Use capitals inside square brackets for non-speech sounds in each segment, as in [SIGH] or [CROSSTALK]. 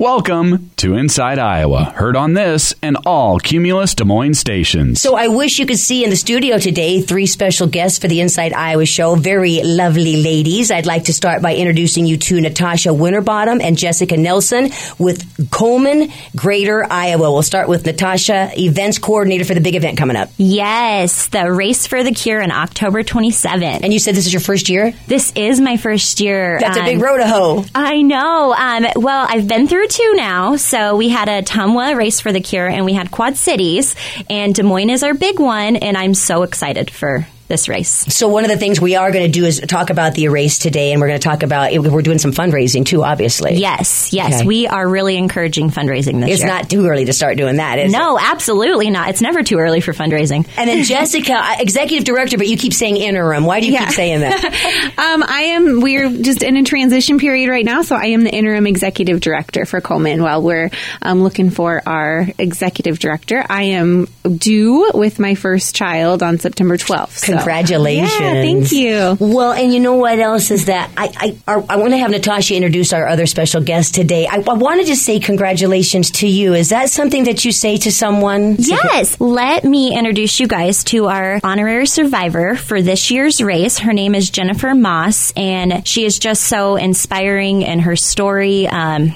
Welcome to Inside Iowa, heard on this and all Cumulus Des Moines stations. So I wish you could see in the studio today three special guests for the Inside Iowa show. Very lovely ladies. I'd like to start by introducing you to Natasha Winterbottom and Jessica Nelson with Komen, Greater Iowa. We'll start with Natasha, events coordinator for the big event coming up. Yes, the Race for the Cure on October 27th. And you said this is your first year? This is my first year. That's a um, big road to hoe. I know. Um, well, I've been through two now. So we had Ottumwa Race for the Cure and we had Quad Cities. And Des Moines is our big one. And I'm so excited for this race. So one of the things we are going to do is talk about the race today, and we're going to talk about we're doing some fundraising too. Obviously, Yes, yes. Okay. We are really encouraging fundraising this it's year. It's not too early to start doing that. Is it? no, absolutely not. It's never too early for fundraising. And then [LAUGHS] Jessica, uh, executive director, but you keep saying interim. Why do you Yeah. keep saying that? [LAUGHS] [LAUGHS] Um, I am. We're just in a transition period right now, so I am the interim executive director for Komen. While we're um, looking for our executive director, I am due with my first child on September twelfth. so- Congratulations. Yeah, thank you. Well, and you know what else is that I I, I want to have Natasha introduce our other special guest today. I, I want to just say congratulations to you. Is that something that you say to someone? Yes. Let me introduce you guys to our honorary survivor for this year's race. Her name is Jennifer Moss, and she is just so inspiring in her story. Um,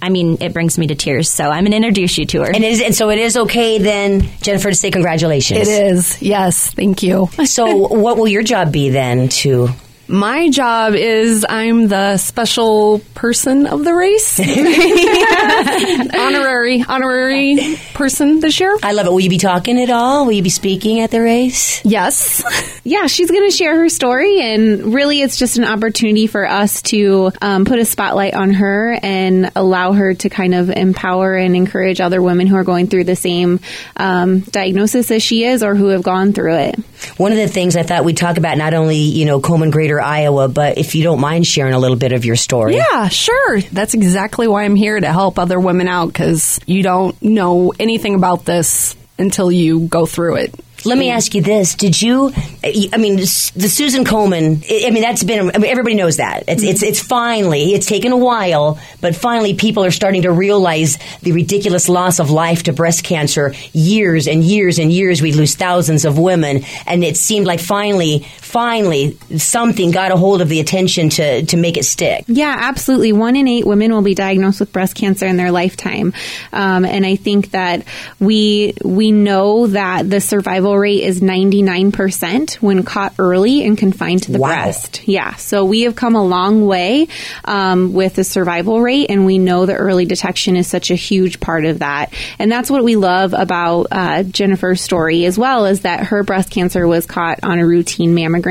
I mean, it brings me to tears. So I'm going to introduce you to her. And, it is, and so it is okay then, Jennifer, to say congratulations. It is, yes. Thank you. So, [LAUGHS] what will your job be then? To My job is I'm the special person of the race, [LAUGHS] honorary honorary person this year. I love it. Will you be talking at all? Will you be speaking at the race? Yes, [LAUGHS] Yeah, she's going to share her story, and really, it's just an opportunity for us to um, put a spotlight on her and allow her to kind of empower and encourage other women who are going through the same um, diagnosis as she is or who have gone through it. One of the things I thought we'd talk about not only you know Komen Greater Iowa, but if you don't mind sharing a little bit of your story. yeah, sure. That's exactly why I'm here to help other women out because you don't know anything about this until you go through it. Let me ask you this: Did you? I mean, the Susan Komen. I mean, that's been. I mean, everybody knows that. It's it's it's finally. It's taken a while, but finally, people are starting to realize the ridiculous loss of life to breast cancer. Years and years and years, we lose thousands of women, and it seemed like finally, finally, something got a hold of the attention to to make it stick. Yeah, absolutely. One in eight women will be diagnosed with breast cancer in their lifetime, um, and I think that we we know that the survival rate is ninety nine percent when caught early and confined to the Wow. breast. Yeah, so we have come a long way um, with the survival rate, and we know that early detection is such a huge part of that. And that's what we love about uh, Jennifer's story as well, is that her breast cancer was caught on a routine mammogram.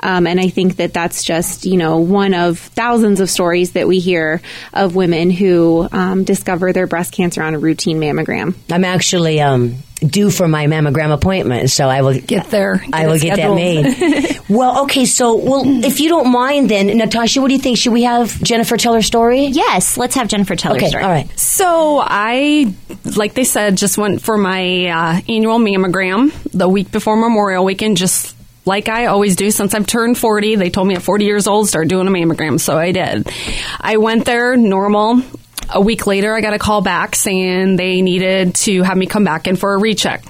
Um, and I think that that's just, you know, one of thousands of stories that we hear of women who um, discover their breast cancer on a routine mammogram. I'm actually um, due for my mammogram appointment, so I will Get there. Get I will get scheduled. that made. well, okay, so well, if you don't mind, then Natasha, what do you think? Should we have Jennifer tell her story? yes, let's have Jennifer tell Okay, her story. all right. So I, like they said, just went for my uh, annual mammogram the week before Memorial Weekend, just like I always do since I've turned 40. They told me at 40 years old, start doing a mammogram, so I did. I went there normal. A week later, I got a call back saying they needed to have me come back in for a recheck.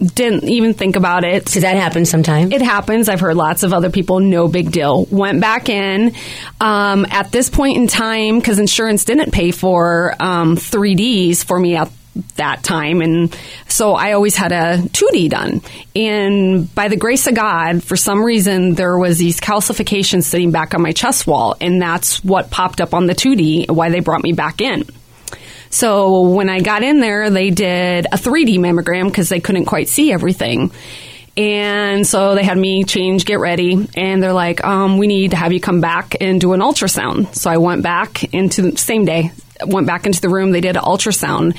Didn't even think about it. Does that happen sometimes? It happens. I've heard lots of other people, no big deal. Went back in. Um, at this point in time, because insurance didn't pay for um, 3Ds for me at that time. And so I always had a 2D done. And by the grace of God, for some reason, there was these calcifications sitting back on my chest wall. And that's what popped up on the 2D, why they brought me back in. So when I got in there, they did a 3D mammogram because they couldn't quite see everything. And so they had me change, get ready, and they're like, um, "We need to have you come back and do an ultrasound." So I went back into the same day, went back into the room. They did an ultrasound,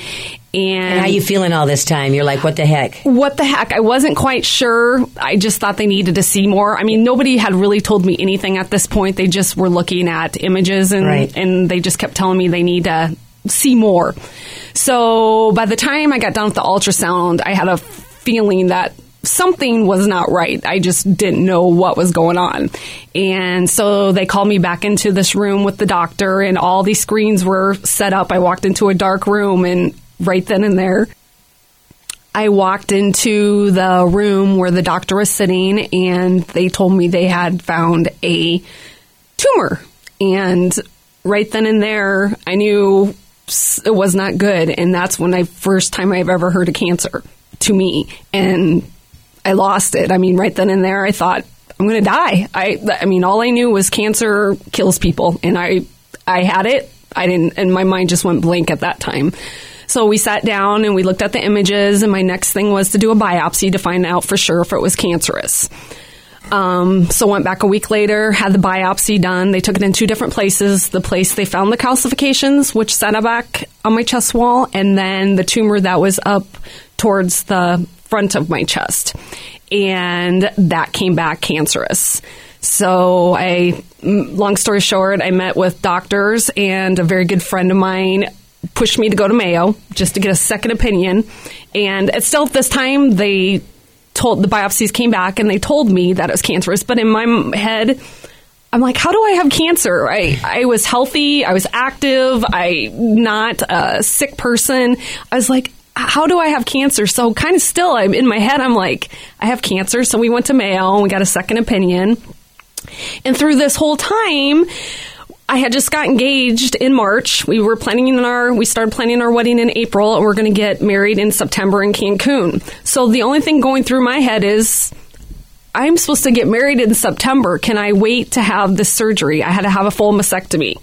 and, and how you feeling all this time? You're like, what the heck? what the heck? I wasn't quite sure. I just thought they needed to see more. I mean, nobody had really told me anything at this point. They just were looking at images and Right. and they just kept telling me they need to see more. So by the time I got done with the ultrasound, I had a feeling that something was not right. I just didn't know what was going on. And so they called me back into this room with the doctor, and all these screens were set up. I walked into a dark room, and right then and there, I walked into the room where the doctor was sitting, and they told me they had found a tumor. And right then and there, I knew it was not good. And that's when I first time I've ever heard of cancer to me. And I lost it. I mean, right then and there, I thought, I'm going to die. I, I mean, all I knew was cancer kills people. And I, I had it. I didn't, and my mind just went blank at that time. So we sat down and we looked at the images, and my next thing was to do a biopsy to find out for sure if it was cancerous. Um, so went back a week later, had the biopsy done. They took it in two different places. The place they found the calcifications, which sat back on my chest wall, and then the tumor that was up towards the front of my chest. And that came back cancerous. So I, long story short, I met with doctors and a very good friend of mine pushed me to go to Mayo just to get a second opinion. And it's still at this time, they told the biopsies came back and they told me that it was cancerous. But in my head, I'm like, how do I have cancer? I, I was healthy, I was active, I not a sick person. I was like, how do I have cancer? So kind of still, I'm in my head. I'm like, I have cancer. So we went to Mayo and we got a second opinion. And through this whole time, I had just got engaged in March. We were planning in our we started planning our wedding in April and we're going to get married in September in Cancun. So the only thing going through my head is I'm supposed to get married in September. Can I wait to have the surgery? I had to have a full mastectomy.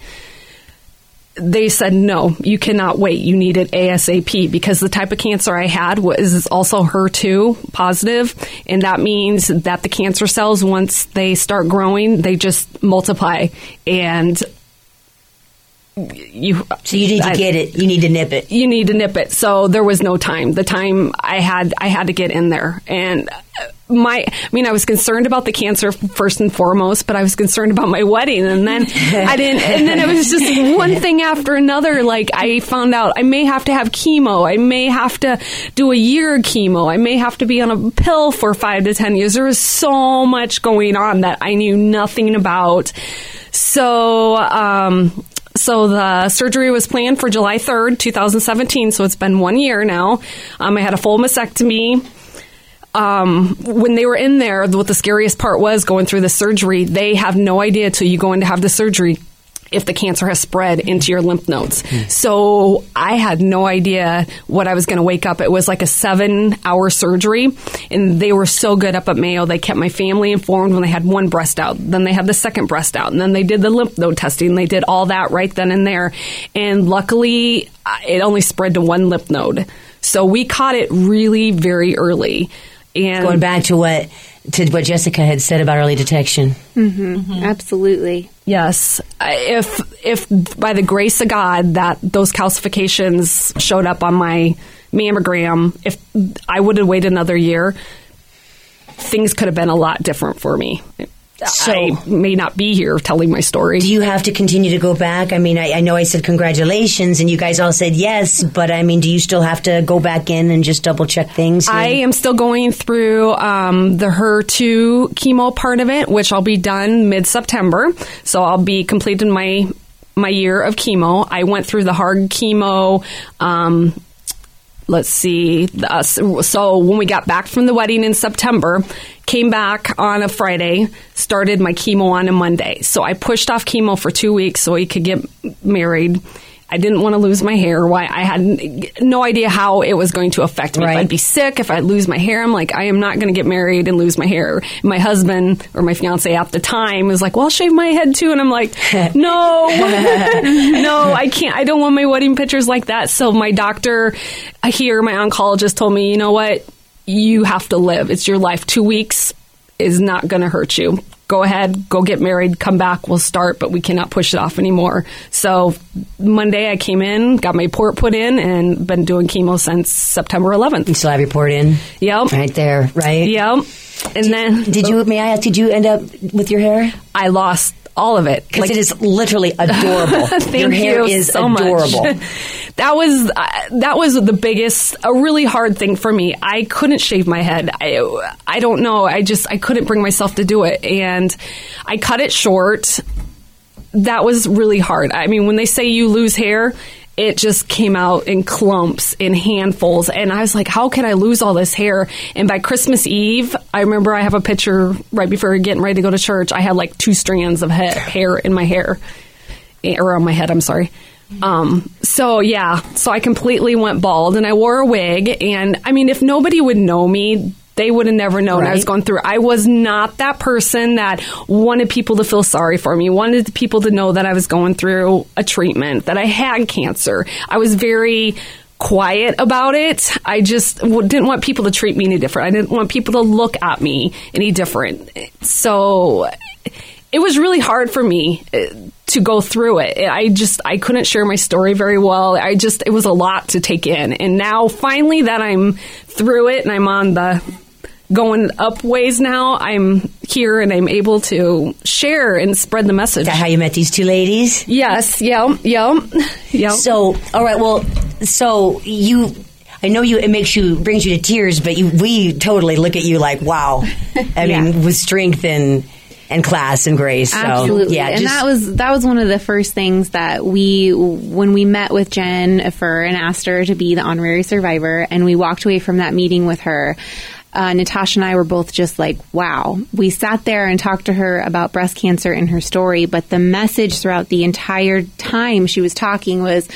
They said no, you cannot wait. You need it ASAP because the type of cancer I had was also HER2 positive, and that means that the cancer cells once they start growing, they just multiply and you so you need to I, get it. You need to nip it. You need to nip it. So there was no time. The time i had i had to get in there. And my i mean i was concerned about the cancer first and foremost but i was concerned about my wedding. And then i didn't and then it was just [LAUGHS] one thing after another. Like i found out i may have to have chemo. I may have to do a year of chemo. I may have to be on a pill for five to ten years. There was so much going on that i knew nothing about. So um, so the surgery was planned for July 3rd, 2017. So it's been one year now. Um, I had a full mastectomy. Um, when they were in there, what the scariest part was going through the surgery, they have no idea till you go in to have the surgery if the cancer has spread into your lymph nodes. Mm. So I had no idea what I was going to wake up. It was like a seven hour surgery, and they were so good up at Mayo. They kept my family informed when they had one breast out. Then they had the second breast out, and then they did the lymph node testing. They did all that right then and there. And luckily, it only spread to one lymph node. So we caught it really very early. And going back to what to what Jessica had said about early detection. Mm-hmm. Mm-hmm. Absolutely. Yes. If if by the grace of God that those calcifications showed up on my mammogram, if I would have waited another year, things could have been a lot different for me so, I may not be here telling my story. Do you have to continue to go back? I mean, I, I, know I said congratulations, and you guys all said yes, but I mean, do you still have to go back in and just double check things? I am still going through um, the HER2 chemo part of it, which I'll be done mid September. So I'll be completing my my year of chemo. I went through the hard chemo. Um, let's see. Uh, so when we got back from the wedding in September, came back on a Friday, started my chemo on a Monday. So I pushed off chemo for two weeks so he could get married. I didn't want to lose my hair. Why I had no idea how it was going to affect me. Right. If I'd be sick, if I'd lose my hair, I'm like, I am not going to get married and lose my hair. My husband or my fiance at the time was like, Well, I'll shave my head too, and I'm like, [LAUGHS] No, [LAUGHS] no, I can't. I don't want my wedding pictures like that. So my doctor here, my oncologist, told me, you know what, you have to live. It's your life. Two weeks is not going to hurt you go ahead, go get married, come back, we'll start, but we cannot push it off anymore. So Monday I came in, got my port put in, and been doing chemo since September 11th. You still have your port in? Yep. Right there, right? Yep. And did, then. Did you, may I ask, did you end up with your hair? I lost all of it because like, it is literally [LAUGHS] adorable. Thank Your hair you is so adorable. Much. [LAUGHS] that was uh, that was the biggest, a really hard thing for me. I couldn't shave my head. I I don't know. I just I couldn't bring myself to do it, and I cut it short. That was really hard. I mean, when they say you lose hair, it just came out in clumps, in handfuls. And I was like, how can I lose all this hair? And by Christmas Eve, I remember I have a picture right before getting ready to go to church. I had like two strands of hair in my hair, or on my head, I'm sorry. Um, so yeah, so I completely went bald and I wore a wig. And I mean, if nobody would know me, they would have never known I was going through. I was not that person that wanted people to feel sorry for me, wanted people to know that I was going through a treatment, that I had cancer. I was very quiet about it. I just w- didn't want people to treat me any different. I didn't want people to look at me any different. So it was really hard for me uh, to go through it. I just I couldn't share my story very well. I just it was a lot to take in. And now finally that I'm through it and I'm on the going up ways now, I'm here and I'm able to share and spread the message. Is that how you met these two ladies? Yes, yeah, yeah, yeah. So, all right. Well, so you. I know you. It makes you brings you to tears, but you, we totally look at you like, wow. [LAUGHS] I mean, with strength and and class and grace. So, Absolutely. yeah. and that was that was one of the first things that we when we met with Jennifer and asked her to be the honorary survivor and we walked away from that meeting with her. Uh, Natasha and I were both just like, wow. We sat there and talked to her about breast cancer and her story, but the message throughout the entire time she was talking was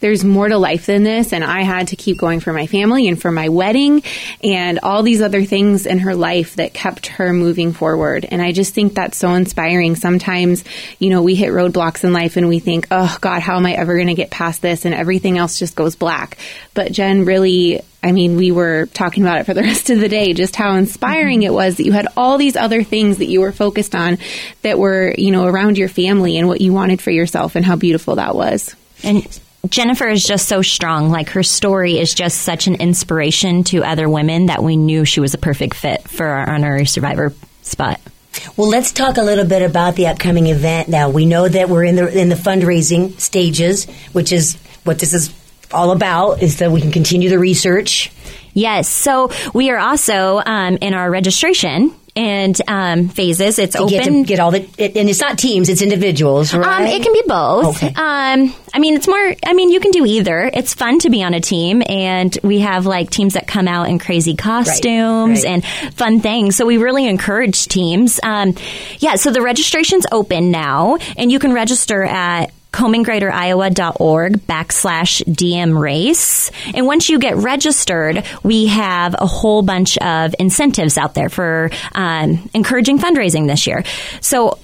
there's more to life than this. And I had to keep going for my family and for my wedding and all these other things in her life that kept her moving forward. And I just think that's so inspiring. Sometimes, you know, we hit roadblocks in life and we think, oh God, how am I ever going to get past this? And everything else just goes black. But Jen really, I mean, we were talking about it for the [LAUGHS] rest of the day, just how inspiring mm-hmm. it was that you had all these other things that you were focused on that were, you know, around your family and what you wanted for yourself and how beautiful that was. And Jennifer is just so strong. Like her story is just such an inspiration to other women that we knew she was a perfect fit for our honorary survivor spot. Well, let's talk a little bit about the upcoming event now. We know that we're in the in the fundraising stages, which is what this is all about, is that we can continue the research. Yes. So we are also um, in our registration and um, phases. It's to open. get, to get all the, it, and it's not teams, it's individuals, right? Um, it can be both. Okay. Um, I mean, it's more. I mean, you can do either. It's fun to be on a team, and we have like teams that come out in crazy costumes right. and fun things. So we really encourage teams. Um, yeah. So the registration's open now, and you can register at KomenGreaterIowa.org backslash DM race. And once you get registered, we have a whole bunch of incentives out there for um, encouraging fundraising this year. So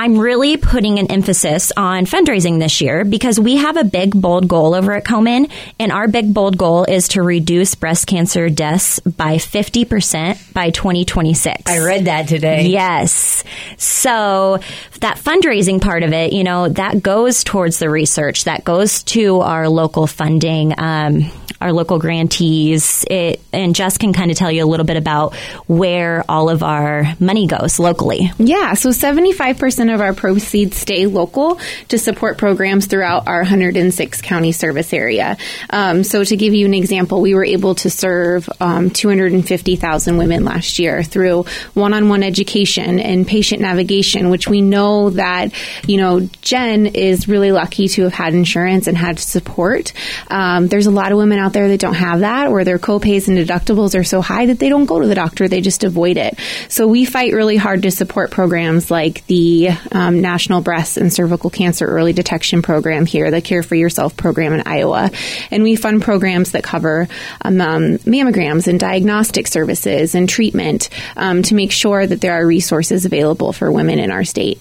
I'm really putting an emphasis on fundraising this year because we have a big, bold goal over at Komen, and our big, bold goal is to reduce breast cancer deaths by 50% by 2026. I read that today. Yes. So that fundraising part of it, you know, that goes towards the research, that goes to our local funding, um, our local grantees. It, and Jess can kind of tell you a little bit about where all of our money goes locally. Yeah, so 75% of our proceeds stay local to support programs throughout our 106 county service area. Um, so, to give you an example, we were able to serve um, 250,000 women last year through one on one education and patient navigation, which we know that, you know, Jen is really lucky to have had insurance and had support. Um, there's a lot of women out there that don't have that, or their copays and deductibles are so high that they don't go to the doctor, they just avoid it. So, we fight really hard to support programs like the um, National Breast and Cervical Cancer Early Detection Program here, the Care for Yourself program in Iowa. And we fund programs that cover um, um, mammograms and diagnostic services and treatment um, to make sure that there are resources available for women in our state.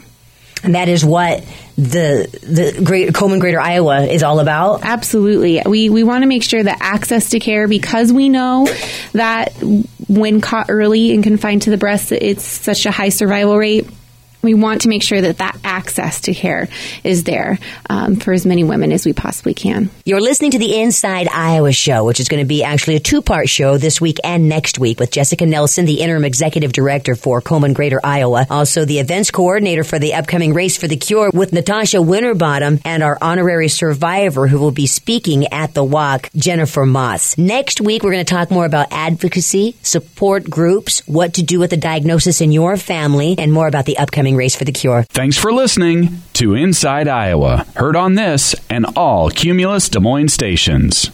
And that is what the the great Komen Greater Iowa is all about. Absolutely. We, we want to make sure that access to care, because we know that when caught early and confined to the breast, it's such a high survival rate. We want to make sure that that access to care is there um, for as many women as we possibly can. You're listening to the Inside Iowa show, which is going to be actually a two part show this week and next week with Jessica Nelson, the interim executive director for Komen Greater Iowa, also the events coordinator for the upcoming Race for the Cure with Natasha Winterbottom and our honorary survivor who will be speaking at the walk, Jennifer Moss. Next week, we're going to talk more about advocacy, support groups, what to do with a diagnosis in your family, and more about the upcoming Race for the Cure. Thanks for listening to Inside Iowa. Heard on this and all Cumulus Des Moines stations.